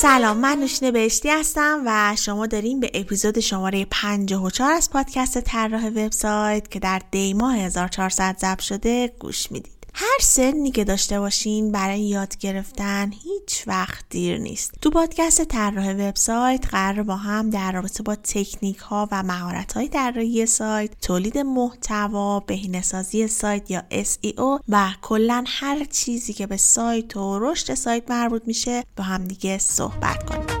سلام من نوشین بهشتی هستم و شما داریم به اپیزود شماره 54 از پادکست طراح وبسایت که در دیما 1400 ضبط شده گوش می‌دید. هر سنی که داشته باشین برای یاد گرفتن هیچ وقت دیر نیست. تو پادکست طراح وبسایت قرار با هم در رابطه با تکنیک ها و مهارت های طراحی سایت، تولید محتوا، بهینه‌سازی سایت یا SEO و کلا هر چیزی که به سایت و رشد سایت مربوط میشه با هم دیگه صحبت کنیم.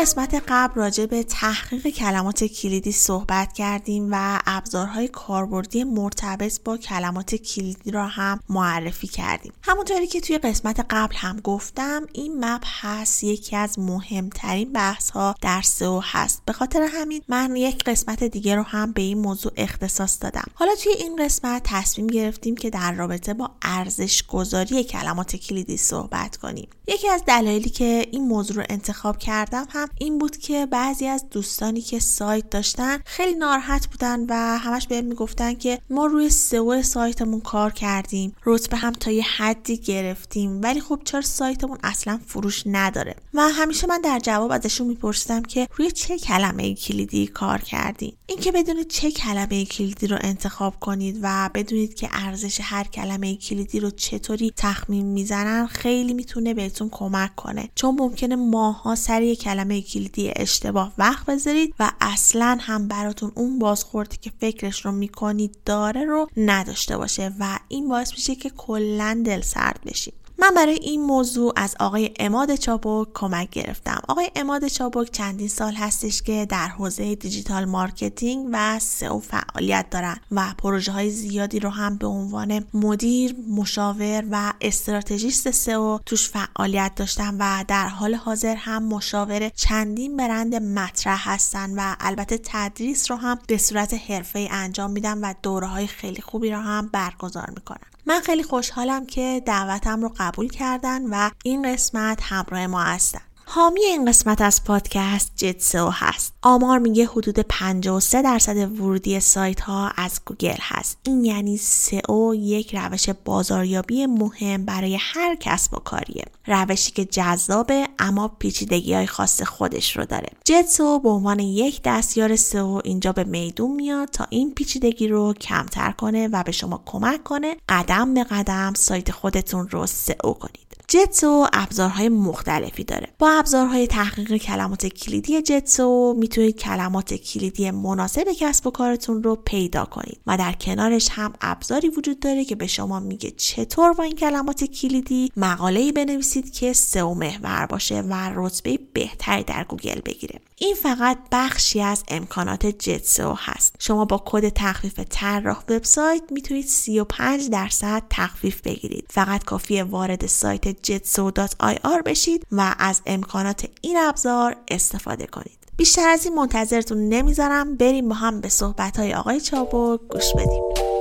قسمت قبل راجع به تحقیق کلمات کلیدی صحبت کردیم و ابزارهای کاربردی مرتبط با کلمات کلیدی را هم معرفی کردیم. همونطوری که توی قسمت قبل هم گفتم این مبحث یکی از مهمترین بحث ها در سئو هست. به خاطر همین من یک قسمت دیگه رو هم به این موضوع اختصاص دادم. حالا توی این قسمت تصمیم گرفتیم که در رابطه با ارزش گذاری کلمات کلیدی صحبت کنیم. یکی از دلایلی که این موضوع رو انتخاب کردم هم این بود که بعضی از دوستانی که سایت داشتن خیلی ناراحت بودن و همش بهم می‌گفتن که ما روی سئو سایتمون کار کردیم. رتبه هم تا یه حدی گرفتیم. ولی خب چرا سایتمون اصلا فروش نداره؟ و همیشه من در جواب ازشون میپرسیدم که روی چه کلمه کلیدی کار کردیم اینکه بدونید چه کلمه کلیدی رو انتخاب کنید و بدونید که ارزش هر کلمه کلیدی رو چطوری تخمین می‌زنن خیلی می‌تونه بهتون کمک کنه. چون ممکنه ماها سر یه کلمه کلیدی اشتباه وقت بذارید و اصلا هم براتون اون بازخوردی که فکرش رو می‌کنید داره رو نداشته باشه و این باعث میشه که کلا دل سرد بشید. من برای این موضوع از آقای عماد چابک کمک گرفتم. آقای عماد چابک چندین سال هستش که در حوزه digital marketing و سئو فعالیت دارن و پروژه های زیادی رو هم به عنوان مدیر مشاور و استراتژیست سئو توش فعالیت داشتن و در حال حاضر هم مشاور چندین برند مطرح هستن و البته تدریس رو هم به صورت حرفه انجام میدن و دوره های خیلی خوبی رو هم برگزار می‌کنن. من خیلی خوشحالم که دعوتم رو قبول کردن و این قسمت همراه ما هستن. حامی این قسمت از پادکست جتسو هست. آمار میگه حدود 53 درصد ورودی سایت ها از گوگل هست. این یعنی سئو یک روش بازاریابی مهم برای هر کسب و کاریه. روشی که جذابه اما پیچیدگی های خاص خودش رو داره. جتسو به عنوان یک دستیار سئو اینجا به میدون میاد تا این پیچیدگی رو کمتر کنه و به شما کمک کنه قدم به قدم سایت خودتون رو سئو کنید. جتسو ابزارهای مختلفی داره. با ابزارهای تحقیق کلمات کلیدی جتسو می‌تونید کلمات کلیدی مناسب کسب و کارتون رو پیدا کنید و در کنارش هم ابزاری وجود داره که به شما میگه چطور با این کلمات کلیدی مقاله‌ای بنویسید که سئو محور باشه و رتبه بهتری در گوگل بگیره. این فقط بخشی از امکانات جتسو هست. شما با کد تخفیف طراح وبسایت می‌تونید 35 درصد تخفیف بگیرید. فقط کافیه وارد سایت jetso.ir بشید و از امکانات این ابزار استفاده کنید. بیشتر از این منتظرتون نمی‌ذارم. بریم با هم به صحبت های آقای چابک گوش بدیم.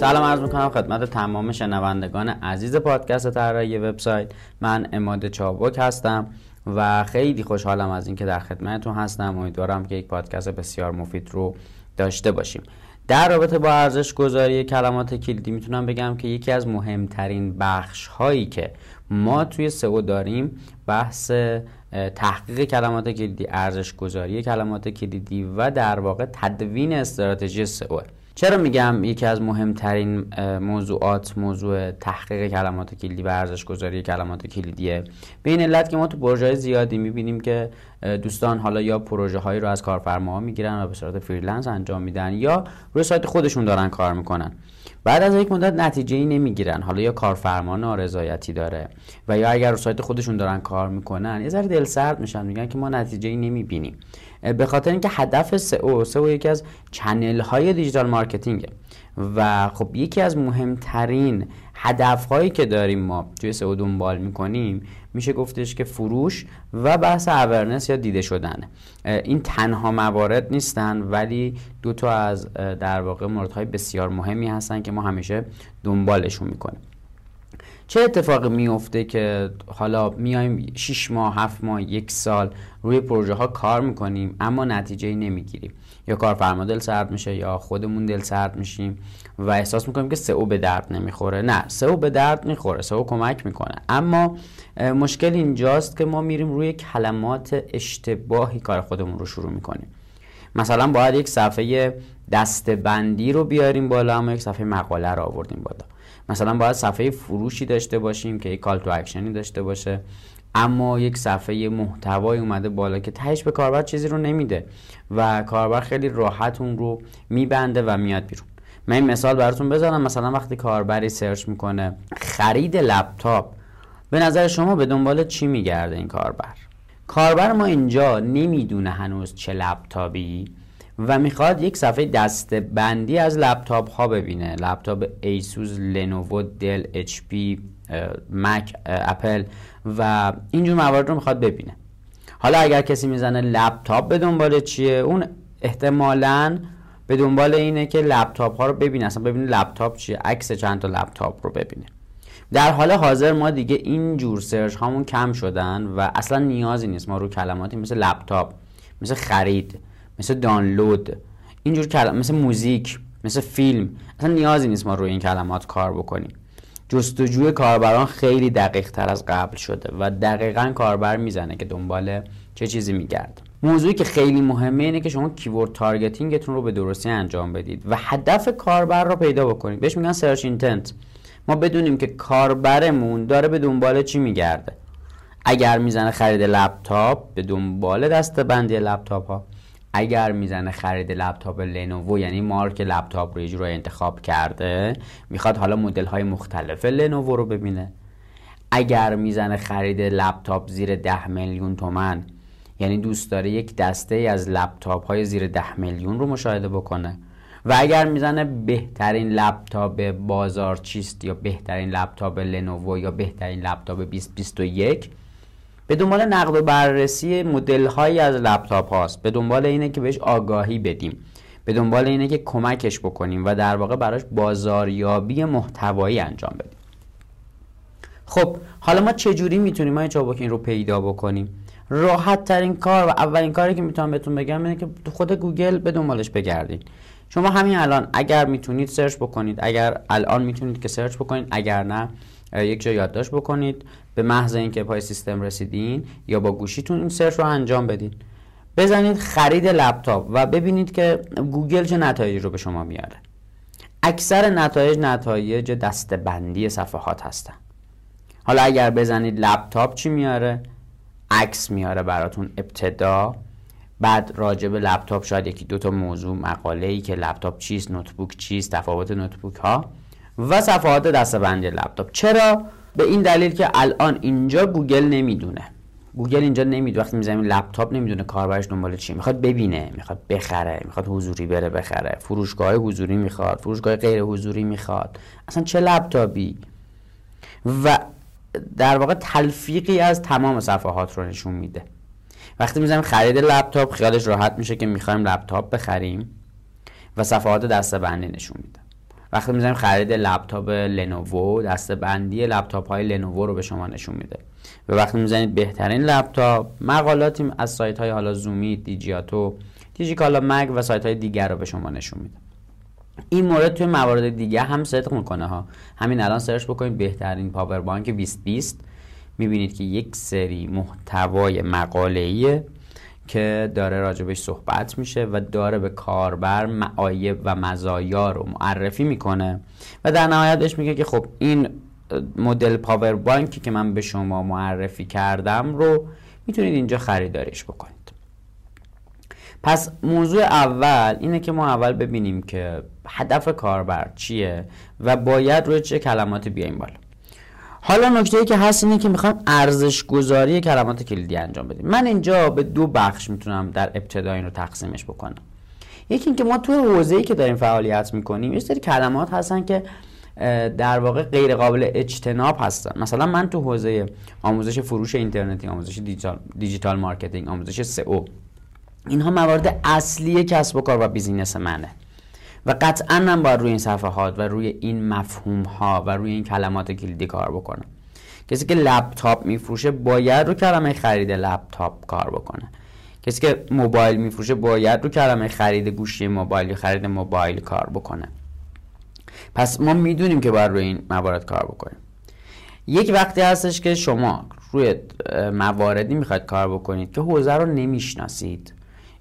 سلام عرض می‌کنم خدمت تمام شنوندگان عزیز پادکست طراحی وبسایت. من اماد چابک هستم و خیلی خوشحالم از اینکه در خدمتتون هستم. امیدوارم که یک پادکست بسیار مفید رو داشته باشیم. در رابطه با ارزش گذاری کلمات کلیدی می‌تونم بگم که یکی از مهمترین بخش هایی که ما توی سئو داریم بحث تحقیق کلمات کلیدی ارزش گذاری کلمات کلیدی و در واقع تدوین استراتژی سئو چرا میگم یکی از مهمترین موضوعات موضوع تحقیق کلمات کلیدی و ارزش گذاری کلمات کلیدیه؟ به این علت که ما تو پروژه زیادی می‌بینیم که دوستان حالا یا پروژه هایی رو از کارفرماها می‌گیرن و به صورت freelance انجام میدن یا روی سایت خودشون دارن کار می‌کنن. بعد از یک مدت نتیجه ای نمی‌گیرن. حالا یا کارفرما نارضایتی داره و یا اگر رو سایت خودشون دارن کار می‌کنن یه ذره دل سرد میشن. میگن که ما نتیجه ای نمی‌بینیم. به خاطر اینکه هدف سئو سئو یکی از channel های digital marketing ه. و خب یکی از مهمترین هدف هایی که داریم ما توی سئو دنبال می‌کنیم میشه گفتش که فروش و بحث اورنس یا دیده شدن. این تنها موارد نیستن ولی دو تا از در واقع موردهای بسیار مهمی هستن که ما همیشه دنبالشون می‌کنیم. چه اتفاقی میفته که حالا میایم 6 ماه 7 ماه یک سال روی پروژه ها کار می‌کنیم اما نتیجه ای نمی‌گیریم؟ یا کارفرما دل سرد میشه یا خودمون دل سرد میشیم و احساس می‌کنیم که سئو به درد نمی‌خوره. نه سئو به درد می‌خوره سئو کمک می‌کنه. اما مشکل اینجاست که ما میریم روی کلمات اشتباهی کار خودمون رو شروع می‌کنیم. مثلا باید یک صفحه دسته‌بندی رو بیاریم بالا اما یک صفحه مقاله رو آوردیم بالا. مثلا باید صفحه فروشی داشته باشیم که یک call to action ی داشته باشه. اما یک صفحه محتوایی اومده بالا که تهش به کاربر چیزی رو نمیده و کاربر خیلی راحت اون رو میبنده و میاد بیرون. من این مثال براتون بزنم مثلا وقتی کاربری search می‌کنه خرید لپتاپ به نظر شما به دنبال چی میگرده این کاربر؟ کاربر ما اینجا نمی‌دونه هنوز چه لپتاپی. و می‌خواد یک صفحه دسته بندی از لپتاپ ها ببینه. لپتاپ ایسوس لنوو دل اچ پی مک اپل و اینجور موارد رو می‌خواد ببینه. حالا اگر کسی می‌زنه لپتاپ به دنبال چیه؟ اون احتمالا به دنبال اینه که لپتاپ ها رو ببینه. اصلا ببینه لپتاپ چیه. عکس چند تا لپتاپ رو ببینه. در حال حاضر ما دیگه این جور search هامون کم شدن و اصلا نیازی نیست. ما رو کلماتی مثل لپتاپ مثل خرید مثل دانلود اینجور کلمات مثل موزیک مثل فیلم. اصلا نیازی نیست ما روی این کلمات کار بکنیم. جستجوی کاربران خیلی دقیق تر از قبل شده و دقیقا کاربر می‌زنه که دنبال چه چیزی میگرده. موضوعی که خیلی مهمه اینه که شما keyword targeting تون رو به درستی انجام بدید و هدف کاربر رو پیدا بکنید. بهش میگن search intent ما بدونیم که کاربرمون داره به دنبال چی میگرده. اگر می‌زنه خرید لپتاپ به دنبال دستبندی لپتاپ ها اگر می‌زنه خرید لپتاپ لنوو یعنی مارک لپتاپ رو رو انتخاب کرده می‌خواد حالا مدل های مختلف لنوو رو ببینه. اگر می‌زنه خرید لپتاپ زیر ده میلیون تومن یعنی دوست داره یک دسته از لپتاپ های زیر ده میلیون رو مشاهده بکنه. و اگر می‌زنه بهترین لپتاپ بازار چیست یا بهترین لپتاپ لنوو یا بهترین لپتاپ 2021 به دنبال نقد و بررسی مدل هایی از لپتاپ هاست. به دنبال اینه که بهش آگاهی بدیم. به دنبال اینه که کمکش بکنیم و در واقع براش بازاریابی محتوایی انجام بدیم. خب حالا ما چجوری می‌تونیم این رو پیدا بکنیم؟ راحت ترین کار و اولین کاری که می‌تونم بهتون بگم اینه که خود گوگل به دنبالش بگردید. شما همین الان اگر می‌تونید search بکنید اگر الان می‌تونید که search بکنید اگر نه یک جا یادداشت بکنید. به محض اینکه پای سیستم رسیدین یا با گوشیتون این search رو انجام بدین. بزنید خرید لپتاپ و ببینید که گوگل چه نتایجی رو به شما میاره. اکثر نتایج نتایج دسته‌بندی صفحات هستن. حالا اگر بزنید لپتاپ چی میاره؟ عکس میاره براتون ابتدا. بعد راجع به لپتاپ شاید یکی دو تا موضوع مقاله ای که لپتاپ چیست نوتبوک چیست تفاوت نوتبوک ها و صفحات دسته‌بندی لپتاپ. چرا؟ به این دلیل که الان اینجا گوگل نمی‌دونه. گوگل اینجا نمی‌دونه. وقتی می‌زنیم لپتاپ نمی‌دونه کاربرش دنبال چی می‌خواد ببینه می‌خواد بخره می‌خواد حضوری بره بخره. فروشگاه حضوری می‌خواد فروشگاه غیر حضوری می‌خواد. اصلا چه لپتاپی؟ و در واقع تلفیقی از تمام صفحات رو نشون میده. وقتی می‌زنیم خرید لپتاپ خیالش راحت میشه که می‌خوایم لپتاپ بخریم و صفحات دستبندی نشون میده. وقتی می‌زنیم خرید لپتاپ لنوو دسته بندی لپتاپ های لنوو رو به شما نشون میده. و وقتی می‌زنید بهترین لپتاپ مقالاتی از سایت های حالا زومی دیجیاتو دیجیکالا مگ و سایت های دیگر رو به شما نشون میده. این مورد توی موارد دیگه هم صدق می‌کنه ها. همین الان search بکنید بهترین پاور بانک 2020 می‌بینید که یک سری محتوای مقاله که داره راجبش صحبت میشه و داره به کاربر معایب و مزایا رو معرفی می‌کنه و در نهایتش میگه که خب این مدل پاور بانکی که من به شما معرفی کردم رو می‌تونید اینجا خریداریش بکنید. پس موضوع اول اینه که ما اول ببینیم که هدف کاربر چیه و باید روی چه کلماتی بیایم بالا. حالا نکته ای که هست اینه که می‌خوایم ارزش گذاری کلمات کلیدی انجام بدیم. من اینجا به دو بخش می‌تونم در ابتدا این رو تقسیمش بکنم. یکی اینکه ما توی حوزه ای که داریم فعالیت می‌کنیم یه سری کلمات هستن که در واقع غیر قابل اجتناب هستن. مثلا من تو حوزه آموزش فروش اینترنتی آموزش دیجیتال, digital marketing آموزش سئو اینها موارد اصلی کسب و کار و business منه. و قطعا من باید روی این صفحات و روی این مفهوم ها و روی این کلمات کلیدی کار بکنم کسی که لپتاپ میفروشه باید رو کلمه خرید لپتاپ کار بکنه. کسی که موبایل میفروشه باید رو کلمه خرید گوشی موبایل یا خرید موبایل کار بکنه. پس ما می‌دونیم که باید روی این موارد کار بکنیم. یک وقتی هستش که شما روی مواردی می‌خواید کار بکنید که حوزه رو نمی‌شناسید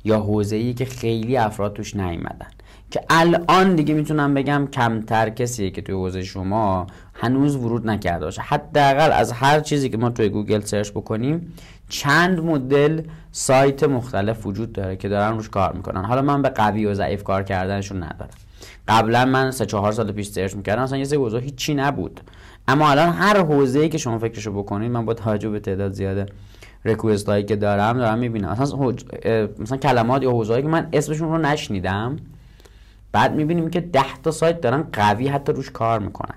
یا حوزه ای که خیلی افراد توش نیومدن. که الان دیگه می‌تونم بگم کمتر کسیه که توی حوزه شما هنوز ورود نکرده باشه. حداقل از هر چیزی که ما توی گوگل search بکنیم چند مدل سایت مختلف وجود داره که دارن روش کار می‌کنن. حالا من به قوی و ضعیف کار کردنشون ندارم. قبلا من سه چهار سال پیش search می‌کردم اصلا یه سری حوزه هیچی نبود. اما الان هر حوزه‌ای که شما فکرشو بکنید من با توجه به تعداد زیاده ریکوست هایی که دارم دارم می‌بینم. مثلا مثلا کلمات یا حوزه‌ای که من اسمشون رو نشنیدم بعد می‌بینیم که 10 تا سایت دارن قوی حتی روش کار می‌کنن.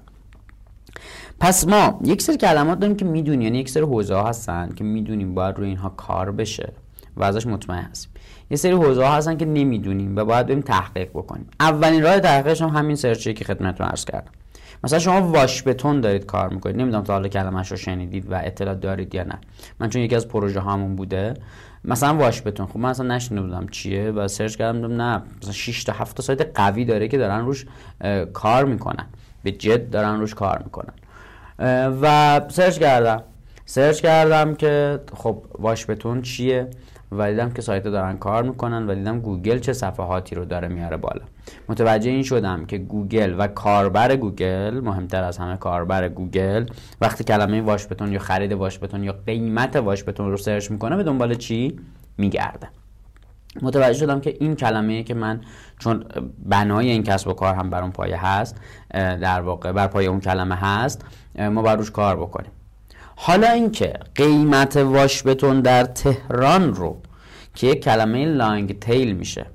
پس ما یک سری کلمات داریم که می‌دونیم یعنی یک سری حوزه ها هستن که می‌دونیم باید روی اینها کار بشه و ازش مطمئن هستیم. یه سری حوزه ها هستن که نمی‌دونیم و باید بریم تحقیق بکنیم. اولین راه تحقیقش هم همین سرچی که خدمتتون عرض کردم. مثلا شما واش بتون دارید کار می‌کنید. نمی‌دونم تا حالا کلمش رو شنیدید و اطلاع دارید یا نه. من چون یکی از پروژه هامون بوده مثلا واش بتون. خب من اصلا نشنیده بودم چیه و search کردم نه مثلا 6 تا 7 تا سایت قوی داره که دارن روش کار می‌کنن. به جد دارن روش کار می‌کنن. و search کردم. search کردم که خب واش بتون چیه و دیدم که سایت دارن کار می‌کنن و دیدم گوگل چه صفحاتی رو داره میاره بالا. متوجه این شدم که گوگل و کاربر گوگل مهمتر از همه کاربر گوگل وقتی کلمه واش بتون یا خرید واش بتون یا قیمت واش بتون رو search می‌کنه به دنبال چی؟ میگرده. متوجه شدم که این کلمه که من چون بنای این کسب و کار هم بر اون پایه هست در واقع بر پایه اون کلمه هست ما بر روش کار بکنیم. حالا اینکه قیمت واش بتون در تهران رو که یک کلمه لانگ تیل میشه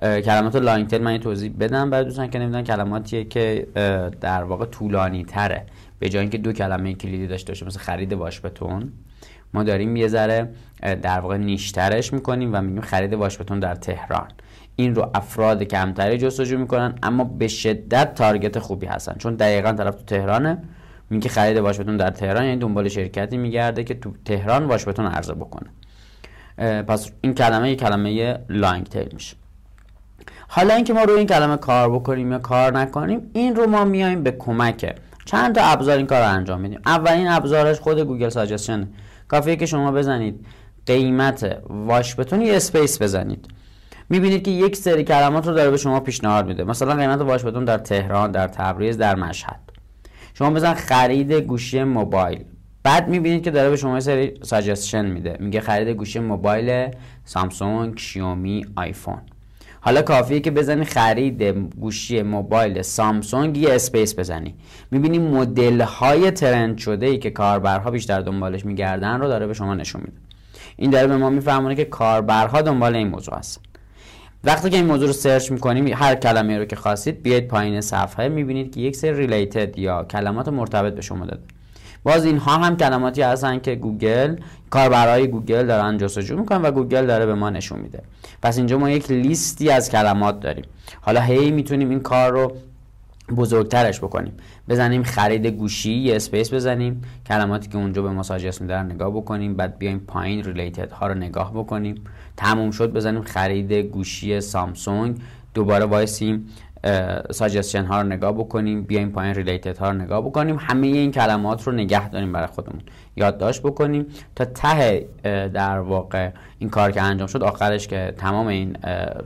کلمات لانگ تیل من توضیح بدم. برای دوستان که نمی‌دونن کلماتیه که در واقع طولانی تره به جای اینکه دو کلمه کلیدی داشته باشه مثل خرید واش بتون ما داریم یه ذره در واقع نیشترش می‌کنیم و میگیم خرید واش بتون در تهران. این رو افراد کمتری جستجو می‌کنن اما به شدت تارگت خوبی هستن. چون دقیقا طرف تو تهرانه. میگه خرید واشبتون در تهران یعنی دنبال شرکتی میگرده که تو تهران واشبتون عرضه بکنه. پس این کلمه یه کلمه long tail میشه. حالا اینکه ما روی این کلمه کار بکنیم یا کار نکنیم این رو ما میایم به کمک چند تا ابزار این کار رو انجام میدیم؟ اولین ابزارش خود گوگل suggestion کافیه که شما بزنید قیمت واش بتون یه space بزنید. می‌بینید که یک سری کلمات رو داره به شما پیشنهاد میده. مثلا قیمت واش بتون در تهران در تبریز در مشهد. شما بزن خرید گوشی موبایل. بعد می‌بینید که داره به شما سری suggestion میده. میگه خرید گوشی موبایل سامسونگ شیومی آیفون. حالا کافیه که بزنی خرید گوشی موبایل سامسونگ یه space بزنی. می‌بینی مدل های trend شده ای که کاربرها بیشتر دنبالش میگردن رو داره به شما نشون میده. این داره به ما میفهمونه که کاربرها دنبال این موضوع هست وقتی که این موضوع رو search می‌کنیم هر کلمه رو که خواستید بیاید پایین صفحه می‌بینید که یک سری related یا کلمات مرتبط به شما داده. باز اینها هم کلماتی هستن که گوگل کاربرای گوگل دارن جستجو می‌کنن و گوگل داره به ما نشون میده. پس اینجا ما یک لیستی از کلمات داریم. حالا هی می‌تونیم این کار رو بزرگترش بکنیم. بزنیم خرید گوشی یه space بزنیم کلماتی که اونجا به ما suggest نگاه بکنیم بعد بیایم پایین related ها رو نگاه بکنیم. تموم شد بزنیم خرید گوشی سامسونگ. دوباره وایسیم suggestion ها رو نگاه بکنیم بیایم پایین related ها رو نگاه بکنیم. همه این کلمات رو نگه داریم برای خودمون. یادداشت بکنیم تا ته در واقع این کار که انجام شد آخرش که تمام این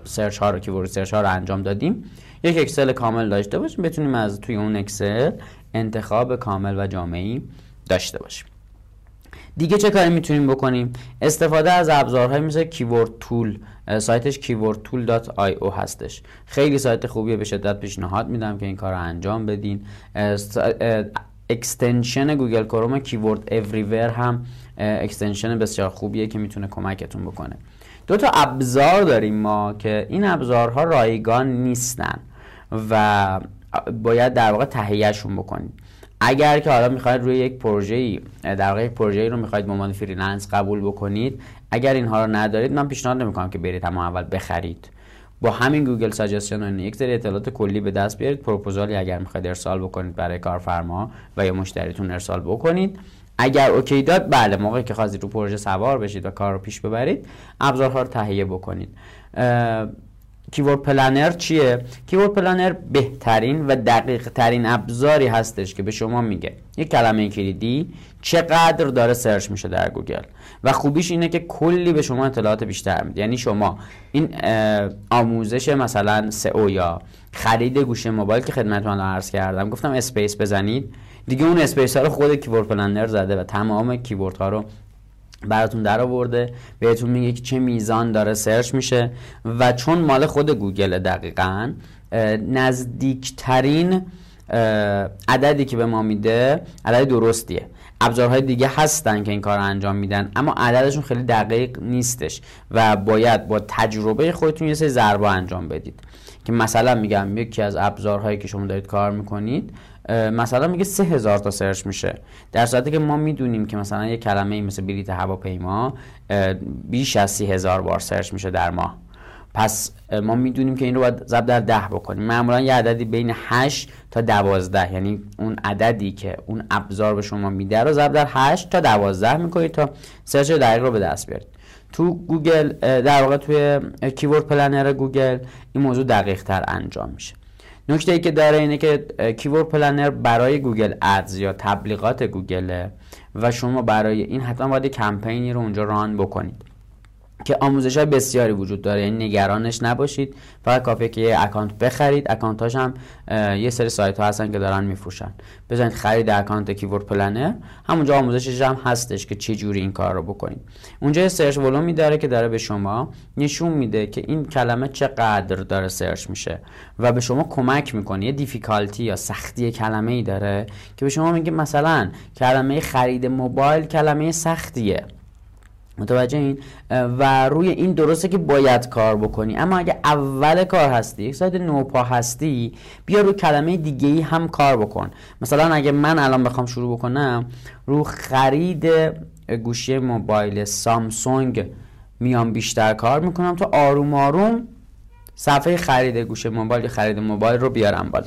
search ها رو keyword search ها رو انجام دادیم. یک اکسل کامل داشته باشیم بتونیم از توی اون اکسل انتخاب کامل و جامعی داشته باشیم. دیگه چه کاری می‌تونیم بکنیم؟ استفاده از ابزارهای مثل Keyword Tool سایتش keywordtool.io هستش. خیلی سایت خوبیه به شدت پیشنهاد میدم که این کار رو انجام بدین. extension گوگل کروم Keyword Everywhere هم extension بسیار خوبیه که می‌تونه کمکتون بکنه. دو تا ابزار داریم ما که این ابزارها رایگان نیستن و باید در واقع تهیهشون بکنید اگر که حالا می‌خواید روی یک پروژه ای در واقع یک پروژه رو می‌خواید به عنوان freelance قبول بکنید اگر اینها رو ندارید من پیشنهاد نمی‌کنم که برید اما اول بخرید. با همین گوگل suggestion و یک سری اطلاعات کلی به دست بیارید. پروپوزالی اگر می‌خواید ارسال بکنید برای کارفرما و یا مشتریتون ارسال بکنید. اگر OK داد بله موقعی که خواستید رو پروژه سوار بشید و کار رو پیش ببرید ابزارها رو تهیه بکنید. Keyword Planner چیه؟ Keyword Planner بهترین و دقیق ترین ابزاری هستش که به شما میگه. یک کلمه کلیدی چقدر داره search میشه در گوگل. و خوبیش اینه که کلی به شما اطلاعات بیشتر میده. یعنی شما این آموزش مثلا سئو یا خرید گوشی موبایل که خدمتتون عرض کردم گفتم space بزنید. دیگه اون space ها رو خود keyword planner زده و تمام keyword ها رو براتون در آورده. بهتون میگه که چه میزان داره search میشه. و چون مال خود گوگل دقیقا نزدیکترین عددی که به ما میده عدد درستیه. ابزارهای دیگه هستن که این کار رو انجام میدن اما عددشون خیلی دقیق نیستش و باید با تجربه خودتون یه سری ضربه انجام بدید. که مثلا میگم یکی از ابزارهایی که شما دارید کار می‌کنید مثلا میگه سه هزار تا search میشه. در صورتی که ما می‌دونیم که مثلا یه کلمه مثل بلیت هواپیما بیش از سی هزار بار search میشه در ماه. پس ما می‌دونیم که این رو باید ضرب در ده بکنیم. معمولا یه عددی بین 8 تا 12 یعنی اون عددی که اون ابزار به شما میده رو ضرب در 8 تا 12 می‌کنید تا search دقیق رو به دست بیارید. تو گوگل در واقع توی keyword planner گوگل این موضوع دقیق تر انجام میشه. نکته ای که داره اینه که keyword planner برای Google Ads یا تبلیغات گوگله و شما برای این حتما باید کمپینی رو اونجا run بکنید. که آموزش های بسیاری وجود داره. یعنی نگرانش نباشید. فقط کافیه که یه account بخرید. account هاش هم یه سری سایت ها هستن که دارن میفروشن. بزنید خرید account keyword planner. همونجا آموزشش هم هستش که چه جوری این کار رو بکنید. اونجا یه search volume ی داره که داره به شما نشون میده که این کلمه چقدر داره search میشه و به شما کمک می‌کنه. یه difficulty یا سختی کلمه ای داره که به شما میگه مثلا کلمه خرید موبایل کلمه سختیه. متوجه این؟ و روی این درسته که باید کار بکنی. اما اگه اول کار هستی یک سایت نوپا هستی بیا رو کلمه دیگه ای هم کار بکن. مثلا اگه من الان بخوام شروع بکنم رو خرید گوشی موبایل سامسونگ میام بیشتر کار می‌کنم تا آروم آروم صفحه خرید گوشه موبایل خرید موبایل رو بیارم بالا.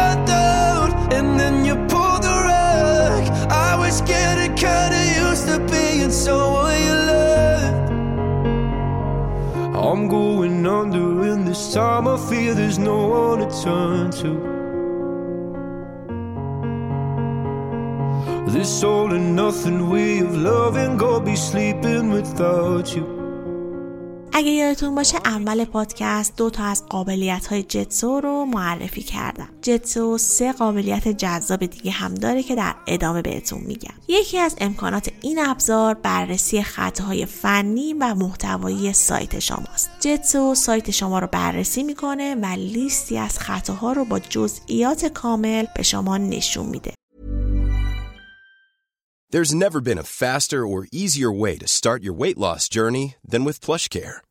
this time I feel there's no one to turn to. This all and nothing way of loving, go be sleeping without you. اگه یادتون باشه اول پادکست دو تا از قابلیت های جتسو رو معرفی کردم. جتسو سه قابلیت جذاب دیگه هم داره که در ادامه بهتون میگم. یکی از امکانات این ابزار بررسی خطاهای فنی و محتوایی سایت شماست. جتسو سایت شما رو بررسی می‌کنه و لیستی از خطاها رو با جزئیات کامل به شما نشون میده. There's never been a faster or easier way to start your weight loss journey than with PlushCare.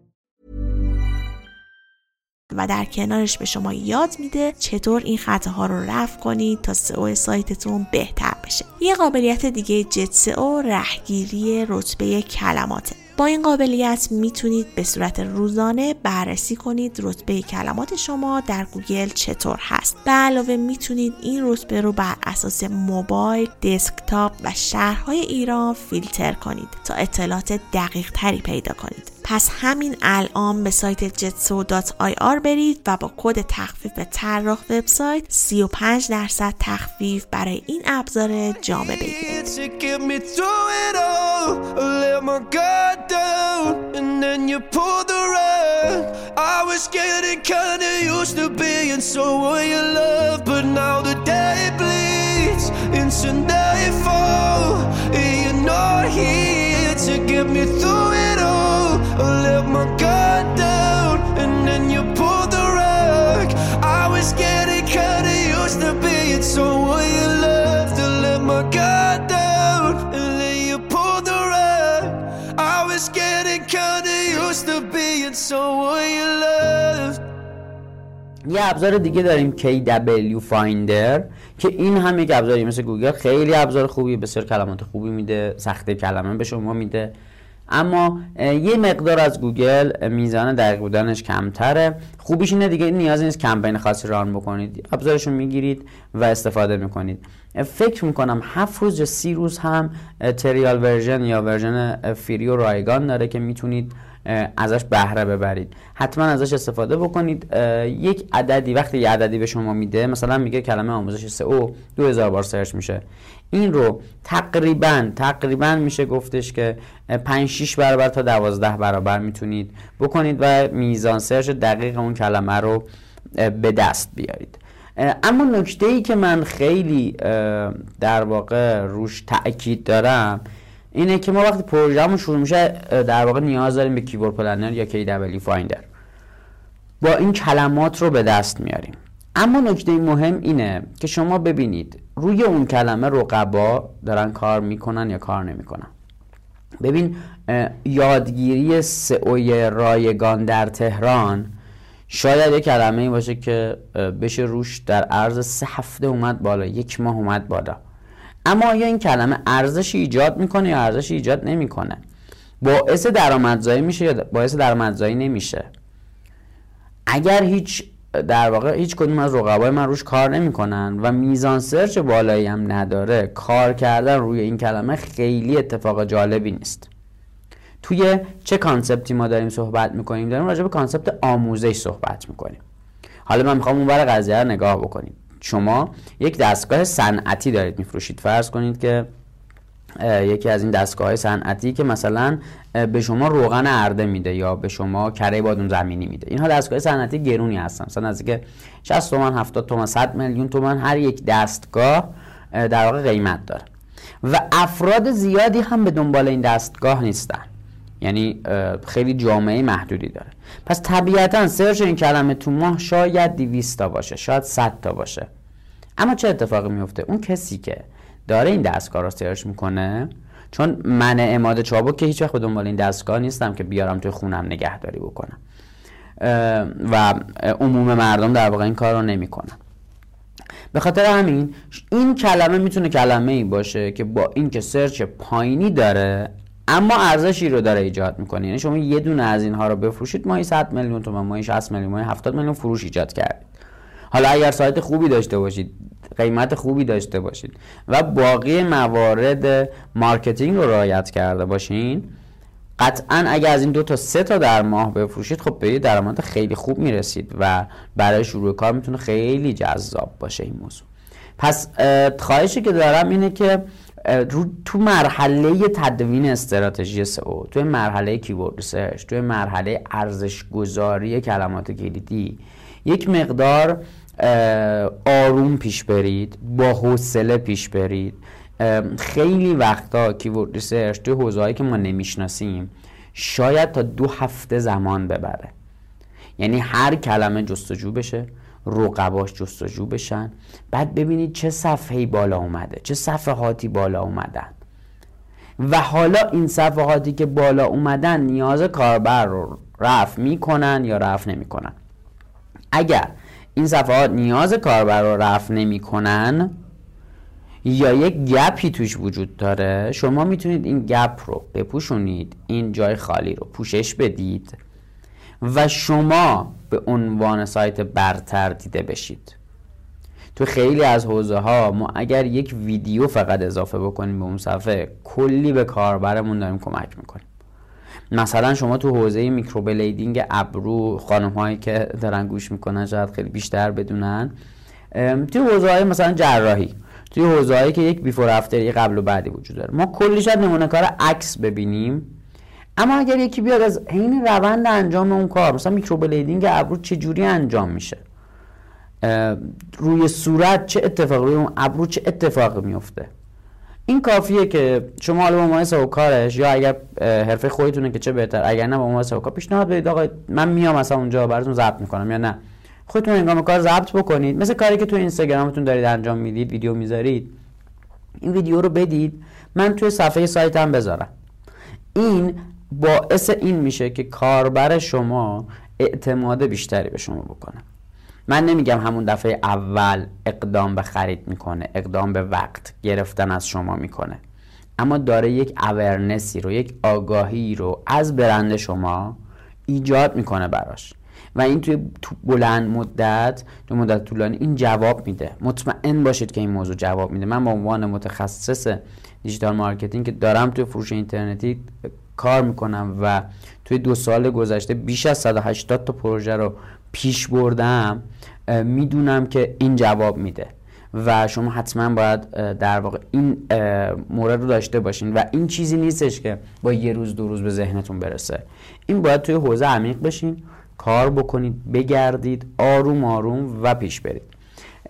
و در کنارش به شما یاد میده چطور این خطاها رو رفع کنید تا سئو سایتتون بهتر بشه. یه قابلیت دیگه JetSEO رهگیری رتبه کلماته. با این قابلیت می‌تونید به صورت روزانه بررسی کنید رتبه کلمات شما در گوگل چطور هست به علاوه می‌تونید این رتبه رو بر اساس موبایل، دسکتاپ و شهرهای ایران فیلتر کنید تا اطلاعات دقیق تری پیدا کنید پس همین الان به سایت jetseo.ir برید و با کد تخفیف طراح وبسایت 35 درصد تخفیف برای این ابزار جامع بگیرید. To get me through it all, I my down, and then. یه ابزار دیگه داریم KW Finder که این هم یک ابزاری مثل گوگل خیلی ابزار خوبی بسیار کلمات خوبی میده سخته کلمه به شما میده اما یه مقدار از گوگل میزان دقیق بودنش کمتره. خوبیش اینه دیگه نیاز نیست کمپین خاصی run بکنید. ابزارش می‌گیرید و استفاده می‌کنید. فکر می‌کنم هفت روز یا سی روز هم trial version یا version free و رایگان داره که می‌تونید ازش بهره ببرید. حتما ازش استفاده بکنید. یک عددی وقتی یه عددی به شما میده مثلا میگه کلمه آموزش سئو 2000 بار search میشه. این رو تقریبا تقریبا میشه گفتش که 5 6 برابر تا 12 برابر می‌تونید بکنید و میزان search دقیق اون کلمه رو به دست بیارید. اما نکته ای که من خیلی در واقع روش تاکید دارم اینه که ما وقتی پروژهمون شروع میشه در واقع نیاز داریم به keyword planner یا KWFinder با این کلمات رو به دست میاریم. اما نکته مهم اینه که شما ببینید روی اون کلمه رقبا دارن کار می‌کنن یا کار نمی‌کنن. ببین یادگیری سئوی رایگان در تهران شاید یک کلمه ای باشه که بشه روش در عرض سه هفته اومد بالا یک ماه اومد بالا. اما آیا این کلمه ارزش ایجاد می‌کنه یا ارزش ایجاد نمی‌کنه؟ باعث درآمدزایی میشه یا باعث درآمدزایی نمیشه؟ اگر هیچ در واقع هیچ کدوم از رقبای من روش کار نمی‌کنن و میزان search بالایی هم نداره کار کردن روی این کلمه خیلی اتفاق جالبی نیست. توی چه concept ی ما داریم صحبت می‌کنیم؟ داریم راجع به concept آموزش صحبت می‌کنیم. حالا من می‌خوام اون ور قضیه نگاه بکنیم. شما یک دستگاه صنعتی دارید میفروشید. فرض کنید که یکی از این دستگاه های صنعتی که مثلا به شما روغن ارده میده یا به شما کره بادون زمینی میده. اینها دستگاه صنعتی گرونی هستن. مثلا از که 60 تومن 70 تومن 100 میلیون تومن هر یک دستگاه در واقع قیمت داره. و افراد زیادی هم به دنبال این دستگاه نیستن. یعنی خیلی جامعه محدودی داره. پس طبیعتا سرچ این کلمه تو ماه شاید 200 تا باشه شاید 100 تا باشه. اما چه اتفاقی میفته؟ اون کسی که داره این دستگاه رو سرچ می‌کنه چون من اماده چابک که هیچ وقت دنبال این دستگاه نیستم که بیارم توی خونم نگهداری بکنم. و عموم مردم در واقع این کار رو نمی‌کنن. به خاطر همین این کلمه می‌تونه کلمه ای باشه که با اینکه سرچ پایینی داره اما ارزشی رو داره ایجاد می‌کنه. یعنی شما یه دونه از اینها رو بفروشید ماهی 100 میلیون تومان ماهی 60 میلیون ماهی 70 میلیون فروش ایجاد کردید. حالا اگر سایت خوبی داشته باشید قیمت خوبی داشته باشید و باقی موارد marketing رو رعایت کرده باشین قطعا اگر از این دو تا سه تا در ماه بفروشید خب به یه درآمد خیلی خوب می‌رسید و برای شروع کار می‌تونه خیلی جذاب باشه این موضوع. پس خواهشی که دارم اینه که تو مرحله تدوین استراتژی سئو تو مرحله keyword research تو مرحله ارزش گذاری کلمات کلیدی یک مقدار آروم پیش برید با حوصله پیش برید. خیلی وقتا کیورد ریسرچ توی حوزه‌ای که ما نمی‌شناسیم شاید تا دو هفته زمان ببره. یعنی هر کلمه جستجو بشه. رقباش جستجو بشن. بعد ببینید چه صفحه‌ای بالا اومده چه صفحاتی بالا اومدن. و حالا این صفحاتی که بالا اومدن نیاز کاربر رو رفع می‌کنن یا رفع نمی‌کنن؟ اگر این صفحات نیاز کاربر رو رفع نمی‌کنن یا یک گپی توش وجود داره شما می‌تونید این گپ رو بپوشونید این جای خالی رو پوشش بدید. و شما به عنوان سایت برتر دیده بشید. تو خیلی از حوزه ها ما اگر یک ویدیو فقط اضافه بکنیم به اون صفحه کلی به کاربرمون داریم کمک می‌کنیم. مثلا شما تو حوزه microblading ابرو خانم هایی که دارن گوش می‌کنن شاید خیلی بیشتر بدونن توی حوزه های مثلا جراحی توی حوزه هایی که یک before after ی قبل و بعدی وجود داره. ما کلی شاید نمونه کار عکس ببینیم. اما اگر یکی بیاد از حین روند انجام اون کار مثلا microblading ابرو چه جوری انجام میشه؟ روی صورت چه اتفاقی روی اون ابرو چه اتفاقی میفته؟ این کافیه که شما حالا به عنوان کارش یا اگر حرفه خودتونه که چه بهتر اگر نه به عنوان کار پیشنهاد بدید آقا من میام مثلا اونجا براتون ضبط می‌کنم یا نه؟ خودتون انگام کار ضبط بکنید. مثل کاری که تو اینستاگرامتون دارید انجام می‌دید ویدیو می‌ذارید. این ویدیو رو بدید. من توی صفحه سایتم بذارم. این باعث این میشه که کاربر شما اعتماد بیشتری به شما بکنه. من نمیگم همون دفعه اول اقدام به خرید می‌کنه اقدام به وقت گرفتن از شما می‌کنه. اما داره یک awareness ی رو یک آگاهی رو از برند شما ایجاد می‌کنه براش. و این توی بلند مدت تو مدت طولانی این جواب میده. مطمئن باشید که این موضوع جواب میده. من به عنوان متخصص digital marketing که دارم توی فروش اینترنتی کار می‌کنم و توی دو سال گذشته بیش از 180 تا پروژه رو پیش بردم می‌دونم که این جواب میده و شما حتما باید در واقع این مورد رو داشته باشین و این چیزی نیستش که با یه روز دو روز به ذهنتون برسه. این باید توی حوزه عمیق بشین کار بکنید بگردید آروم آروم و پیش برید.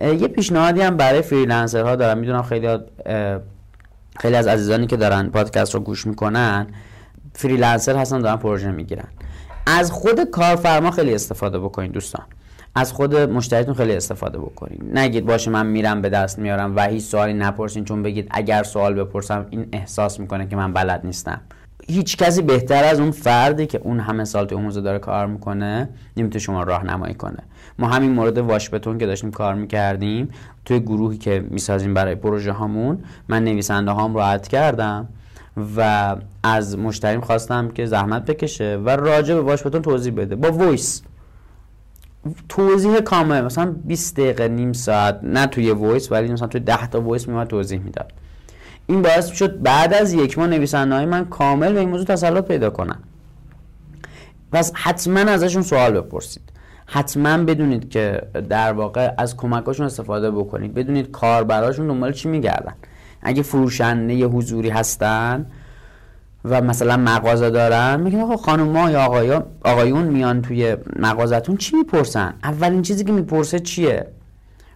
یه پیشنهادی هم برای freelancer ها دارم. می‌دونم خیلی خیلی از عزیزانی که دارن پادکست رو گوش می‌کنن freelancer هستن دارن پروژه می‌گیرن. از خود کارفرما خیلی استفاده بکنید دوستان. از خود مشتریتون خیلی استفاده بکنید نگید باشه من میرم به دست میارم و هیچ سوالی نپرسین چون بگید اگر سوال بپرسم این احساس می‌کنه که من بلد نیستم. هیچ کسی بهتر از اون فردی که اون همه سال توی حوزه داره کار می‌کنه نمی‌تونه شما راهنمایی کنه. ما همین مورد واش بتون که داشتیم کار می‌کردیم توی گروهی که می‌سازیم برای پروژه هامون من نویسنده هام راحت کردم. و از مشتریم خواستم که زحمت بکشه و راجع به بتون توضیح بده. با وایس. توضیح کامل. مثلا 20 دقیقه نیم ساعت نه توی voice ولی مثلا توی 10 تا voice میومد توضیح می‌داد. این باعث شد بعد از یک ماه نویسنده های من کامل به این موضوع تسلط پیدا کنن. پس حتما ازشون سوال بپرسید. حتما بدونید که در واقع از کمکاشون استفاده بکنید. بدونید کاربراشون دنبال چی میگردن. اگه فروشنده حضوری هستن و مثلا مغازه دارن میگن آقا خانوما یا آقایون آقایون میان توی مغازتون چی می‌پرسن؟ اولین چیزی که می‌پرسه چیه؟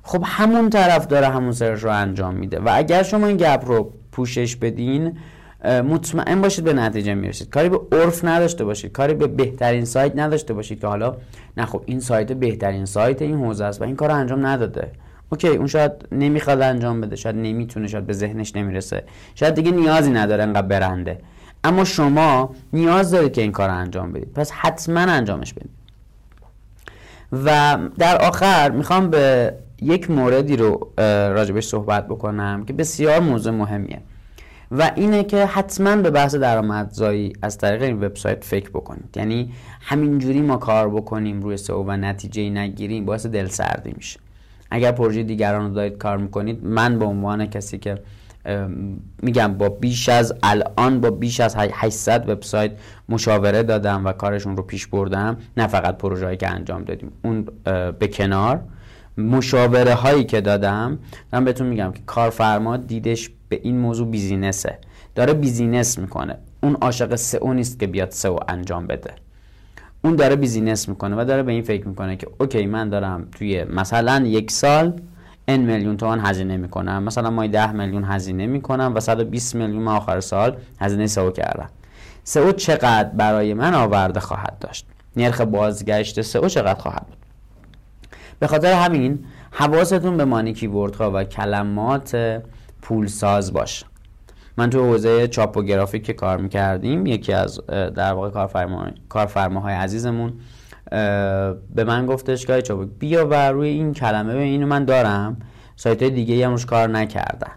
خب همون طرف داره همون سرش رو انجام میده و اگر شما این گپ رو پوشش بدین مطمئن باشید به نتیجه می‌رسید. کاری به عرف نداشته باشید. کاری به بهترین سایت نداشته باشید که حالا نه خب این سایت بهترین سایت این حوزه است و این کار انجام نداده. اوکی اون شاید نمی‌خواد انجام بده شاید نمی‌تونه شاید به ذهنش نمی‌رسه. شاید دیگه نیازی نداره انقدر برنده. اما شما نیاز دارید که این کار انجام بدید. پس حتما انجامش بدید. و در آخر می‌خوام به یک موردی رو راجبش صحبت بکنم که بسیار موضوع مهمیه. و اینه که حتما به بحث درآمدزایی از طریق این وبسایت فکر بکنید. یعنی همینجوری ما کار بکنیم روی سئو و نتیجه نگیریم باعث دلسردی میشه. اگر پروژه دیگران رو دارید کار می‌کنید من به عنوان کسی که میگم با بیش از الان با بیش از 800 وبسایت مشاوره دادم و کارشون رو پیش بردم نه فقط پروژه‌ای که انجام دادیم اون به کنار. مشاوره هایی که دادم من بهتون میگم که کارفرما دیدش به این موضوع business ه. داره business می‌کنه. اون عاشق سئو نیست که بیاد سئو انجام بده. اون داره business می‌کنه و داره به این فکر می‌کنه که okay من دارم توی مثلا یک سال n میلیون تومان هزینه می‌کنم. مثلا ما 10 میلیون هزینه می‌کنم و 120 میلیون آخر سال هزینه سئو کردم. سئو چقدر برای من آورده خواهد داشت؟ نرخ بازگشت سئو چقدر خواهد بود؟ به خاطر همین حواستون به مانی کیوردها و کلمات پولساز باشه. من تو حوزه چاپ و گرافیک که کار می‌کردیم یکی از در واقع کارفرما کارفرماهای عزیزمون به من گفتش که چاپ بیا و روی این کلمه به اینو من دارم. سایت های دیگه هم روش کار نکردن.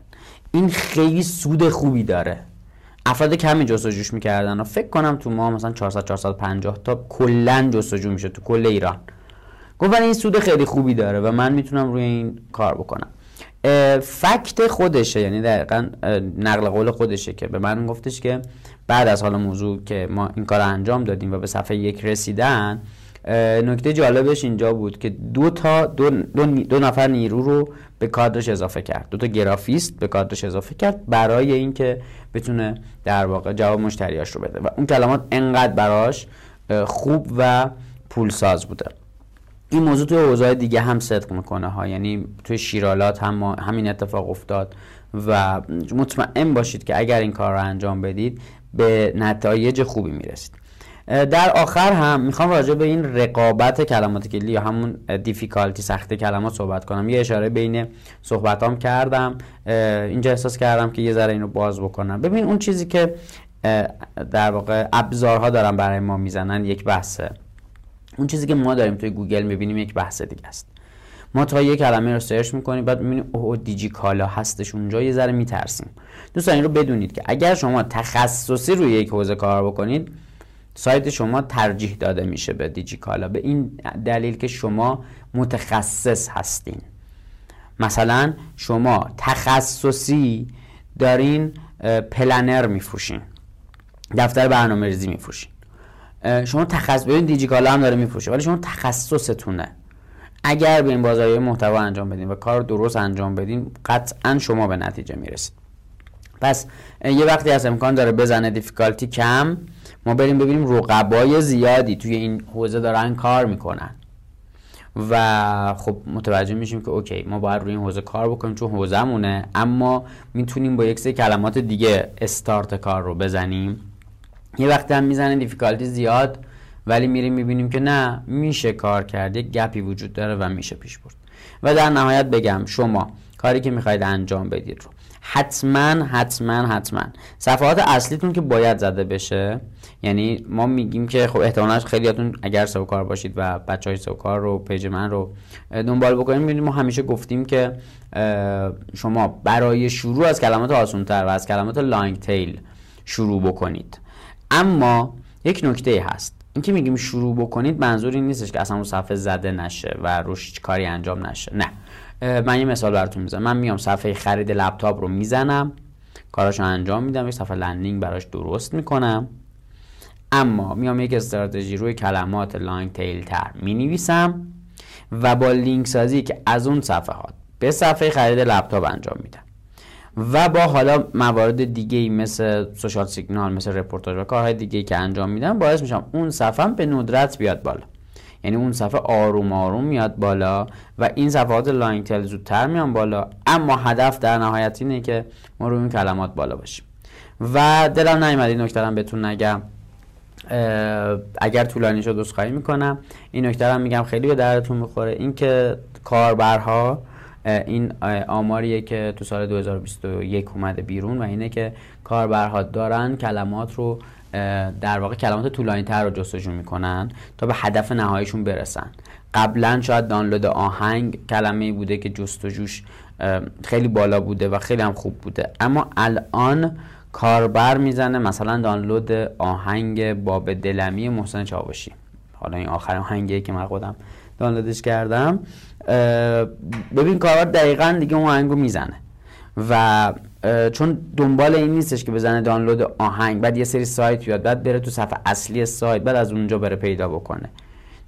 این خیلی سود خوبی داره. افراد کمی جستجوش می‌کردن و فکر کنم تو ما مثلا 400 450 تا کلا جستجو میشه تو کل ایران. گفت این سود خیلی خوبی داره و من می‌تونم روی این کار بکنم. فکت خودشه یعنی دقیقا نقل قول خودشه که به من گفتش که بعد از حال موضوع که ما این کار انجام دادیم و به صفحه یک رسیدن نکته جالبش اینجا بود که دو تا دو, دو, نفر نیرو رو به کادرش اضافه کرد. دو تا گرافیست به کادرش اضافه کرد برای اینکه بتونه در واقع جواب مشتریاش رو بده. و اون کلمات انقدر براش خوب و پولساز بوده. این موضوع توی اوضاع دیگه هم صدق می‌کنه ها. یعنی توی شیرالات هم همین اتفاق افتاد و مطمئن باشید که اگر این کار رو انجام بدید به نتایج خوبی می‌رسید. در آخر هم می‌خوام راجع به این رقابت کلمات کلی یا همون difficulty سخت کلمات صحبت کنم. یه اشاره بین صحبتام کردم. اینجا احساس کردم که یه ذره اینو باز بکنم. ببین اون چیزی که در واقع ابزارها دارن برای ما می‌زنن یک بحثه. اون چیزی که ما داریم توی گوگل می‌بینیم یک بحث دیگه است. ما تا یه کلمه رو search می‌کنیم بعد می‌بینیم اوه دیجی کالا هستش اونجا یه ذره میترسیم. دوستان این رو بدونید که اگر شما تخصصی روی یک حوزه کار بکنید سایت شما ترجیح داده میشه به دیجی کالا. به این دلیل که شما متخصص هستین. مثلا شما تخصصی دارین پلنر میفروشین. دفتر برنامه ریزی میفروشین. شما تخصص ببین دیجیکالا هم داره میفروشه ولی شما تخصصتونه. اگر به این بازاری محتوا انجام بدین و کار درست انجام بدین قطعا شما به نتیجه می‌رسید. پس یه وقتی از امکان داره بزنه difficulty کم ما بریم ببینیم رقبای زیادی توی این حوزه دارن کار می‌کنن. و خب متوجه میشیم که okay ما باید روی این حوزه کار بکنیم چون حوزهمونه اما می‌تونیم با یک سری کلمات دیگه استارت کار رو بزنیم. یه وقتی هم می‌زنه difficulty زیاد ولی میریم می‌بینیم که نه میشه کار کرد یک gap ی وجود داره و میشه پیش برد. و در نهایت بگم شما کاری که می‌خواید انجام بدید رو. حتما حتما حتما. صفحات اصلیتون که باید زده بشه یعنی ما میگیم که خب احتمالاً خیلیاتون اگر سو کار باشید و بچه های سو کار رو پیج من رو دنبال بکنیم می‌بینیم ما همیشه گفتیم که شما برای شروع از کلمات آسونتر و از کلمات لانگ تیل شروع بکنید. اما یک نکته هست. اینکه میگیم شروع بکنید منظور این نیستش که اصلا اون صفحه زده نشه و روش کاری انجام نشه. نه. من یه مثال براتون می‌زنم. من میام صفحه خرید لپتاپ رو می‌زنم کاراشو انجام میدم یک صفحه landing براش درست می‌کنم. اما میام یک استراتژی روی کلمات long tail تر می نویسم و با لینک سازی که از اون صفحات به صفحه خرید لپتاپ انجام میدم. و با حالا موارد دیگه ای مثل social signal مثل رپورتاج و کارهای دیگه ای که انجام میدم باعث میشم اون صفحه به ندرت بیاد بالا. یعنی اون صفحه آروم آروم میاد بالا و این صفحات لانگ تیل زودتر میان بالا. اما هدف در نهایت اینه که ما روی این کلمات بالا باشیم. و دلم نیومد این نکته بهتون نگم. اگر طولانی شد خواهی می‌کنم. این نکته میگم خیلی به دردتون می‌خوره. اینکه کاربرها این آماریه که تو سال 2021 اومده بیرون و اینه که کاربرها دارن کلمات رو در واقع کلمات طولانی تر رو جستجو می‌کنن تا به هدف نهاییشون برسن. قبلا شاید دانلود آهنگ کلمه بوده که جستجوش خیلی بالا بوده و خیلی هم خوب بوده. اما الان کاربر می‌زنه مثلا دانلود آهنگ باب دلمی محسن چاوشی. حالا این آخر آهنگی که من خودم دانلودش کردم ببین کاربر دقیقا دیگه اون آهنگ رو می‌زنه و چون دنبال این نیستش که بزنه دانلود آهنگ بعد یه سری سایت بیاد بعد بره تو صفحه اصلی سایت بعد از اونجا بره پیدا بکنه.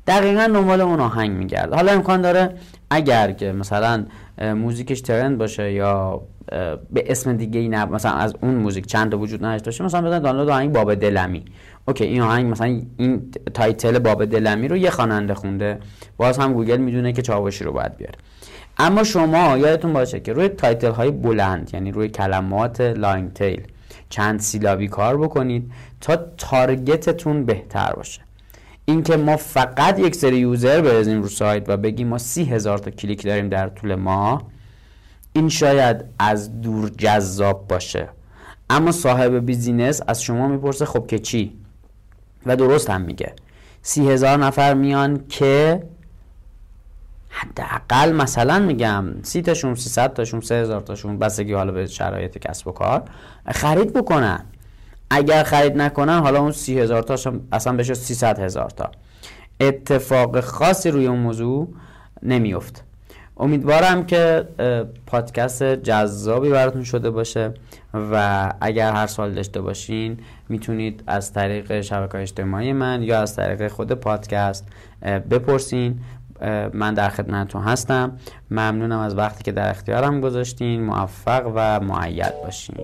دقیقا دنبال اون آهنگ میگرده. حالا امکان داره اگر که مثلا موزیکش trend باشه یا به اسم دیگه ای نه مثلا از اون موزیک چند تا وجود نداشته باشه مثلا بزن دانلود آهنگ باب دلمی. okay این آهنگ مثلا این title باب دلمی رو یه خواننده خونده باز هم گوگل می‌دونه که چاوشی رو باید بیاره. اما شما یادتون باشه که روی title های بلند یعنی روی کلمات long tail چند سیلابی کار بکنید تا target تون بهتر باشه. اینکه ما فقط یک سری user بریزیم رو سایت و بگیم ما سی هزار تا کلیک داریم در طول ماه این شاید از دور جذاب باشه. اما صاحب business از شما می‌پرسه خب که چی؟ و درست هم میگه. سی هزار نفر میان که حداقل مثلا میگم سی تاشون سی ست تاشون سه هزار تاشون بستگی حالا به شرایط کسب و کار خرید بکنن. اگر خرید نکنن حالا اون سی هزار تاش اصلا بشه سی هزار تا. اتفاق خاصی روی اون موضوع نمیفت امیدوارم که پادکست جذابی براتون شده باشه. و اگر هر سال داشته باشین می‌تونید از طریق شبکه اجتماعی من یا از طریق خود پادکست بپرسین. من در خدمتتون هستم. ممنونم از وقتی که در اختیارم گذاشتین. موفق و معید باشین.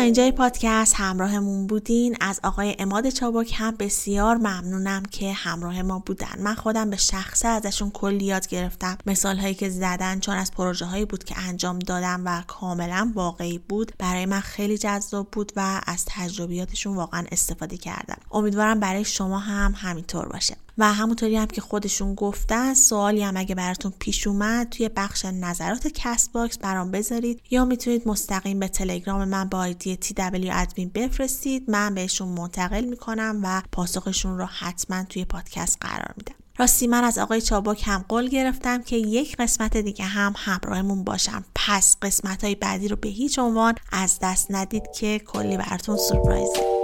اینجای پادکست همراهمون بودین. از آقای اماد چابک هم بسیار ممنونم که همراه ما بودن. من خودم به شخصه ازشون کلی یاد گرفتم. مثال هایی که زدن چون از پروژه هایی بود که انجام دادم و کاملا واقعی بود برای من خیلی جذاب بود و از تجربیاتشون واقعا استفاده کردم. امیدوارم برای شما هم همینطور باشه. و همونطوری هم که خودشون گفتن سوالی هم اگه براتون پیش اومد توی بخش نظرات کست باکس برام بذارید یا می‌تونید مستقیم به تلگرام من با آیدی TW admin بفرستید. من بهشون منتقل می‌کنم و پاسخشون رو حتما توی پادکست قرار میدم. راستی من از آقای چابک هم قول گرفتم که یک قسمت دیگه هم همراهمون باشم. پس قسمت های بعدی رو به هیچ عنوان از دست ندید که کلی براتون surprise ه.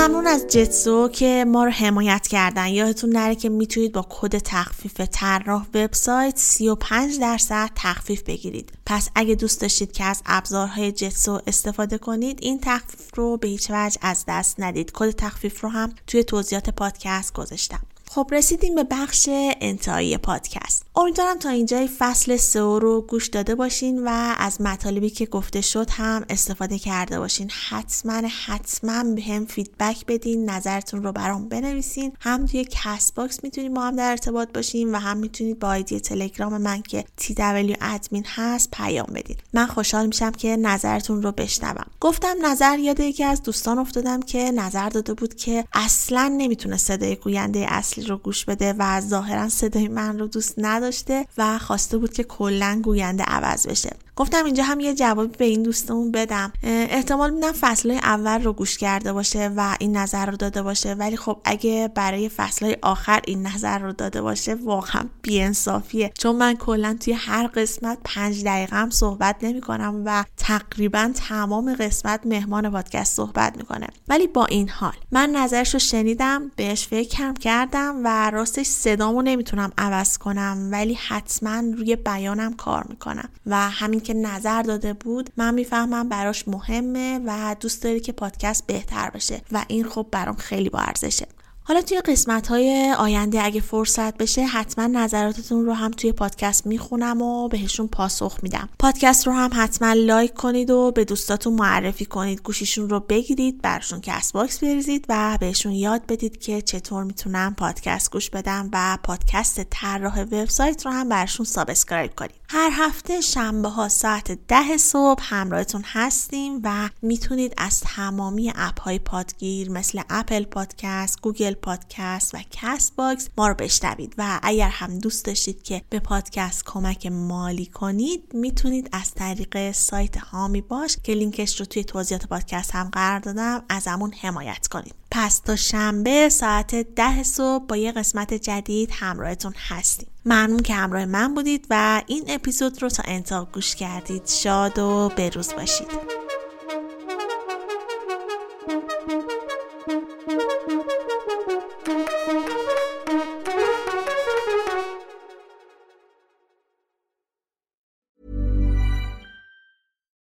ممنون از جتسو که ما رو حمایت کردن. یادتون نره که می‌تونید با کد تخفیف طراح وبسایت 35 درصد تخفیف بگیرید. پس اگه دوست داشتید که از ابزارهای جتسو استفاده کنید این تخفیف رو به هیچ وجه از دست ندید. کد تخفیف رو هم توی توضیحات پادکست گذاشتم. خب رسیدیم به بخش انتهایی پادکست. امیدوارم تا اینجای فصل سه رو گوش داده باشین و از مطالبی که گفته شد هم استفاده کرده باشین. حتما حتما بهم feedback بدین نظرتون رو برام بنویسین. هم توی کست باکس می‌تونید با هم در ارتباط باشین و هم می‌تونید با آیدی تلگرام من که TW admin هست پیام بدین. من خوشحال میشم که نظرتون رو بشنوم. گفتم نظر یاد یکی از دوستان افتادم که نظر داده بود که اصلا نمی‌تونه صدای گوینده اصلی رو گوش بده و ظاهرا صدای من رو دوست نداشته و خواسته بود که کلا گوینده عوض بشه. گفتم اینجا هم یه جوابی به این دوستمون بدم. احتمال میدم فصلهای اول رو گوش کرده باشه و این نظر رو داده باشه. ولی خب اگه برای فصلهای آخر این نظر رو داده باشه واقعا بیانصافیه. چون من کلا توی هر قسمت پنج دقیقه هم صحبت نمی کنم و تقریبا تمام قسمت مهمان پادکست صحبت می‌کنه. ولی با این حال من نظرش رو شنیدم بهش فکر کردم و راستش صدامو نمی‌تونم عوض کنم ولی حتما روی بیانم کار می‌کنم. و همین که نظر داده بود من می‌فهمم براش مهمه و دوست داره که پادکست بهتر بشه و این خب برام خیلی با ارزشه. حالا توی قسمت های آینده اگه فرصت بشه حتما نظراتتون رو هم توی پادکست می‌خونم و بهشون پاسخ میدم. پادکست رو هم حتما لایک کنید و به دوستاتون معرفی کنید. گوشیشون رو بگیرید برشون کست باکس بریزید و بهشون یاد بدید که چطور می‌تونم پادکست گوش بدم و پادکست طراح وبسایت رو هم برشون subscribe کنید. هر هفته شنبه ها ساعت ده صبح همراهتون هستیم و می‌تونید از تمامی app های پادگیر مثل اپل پادکست، گوگل پادکست و کست باکس ما رو بشنوید. و اگر هم دوست داشتید که به پادکست کمک مالی کنید می‌تونید از طریق سایت حامی باش که لینکش رو توی توضیحات پادکست هم قرار دادم از همون حمایت کنید. پس تا شنبه ساعت ده صبح با یه قسمت جدید همراهتون هستیم. ممنون که همراه من بودید و این اپیزود رو تا انتها گوش کردید. شاد و بروز باشید.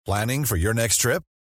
Planning for your next trip?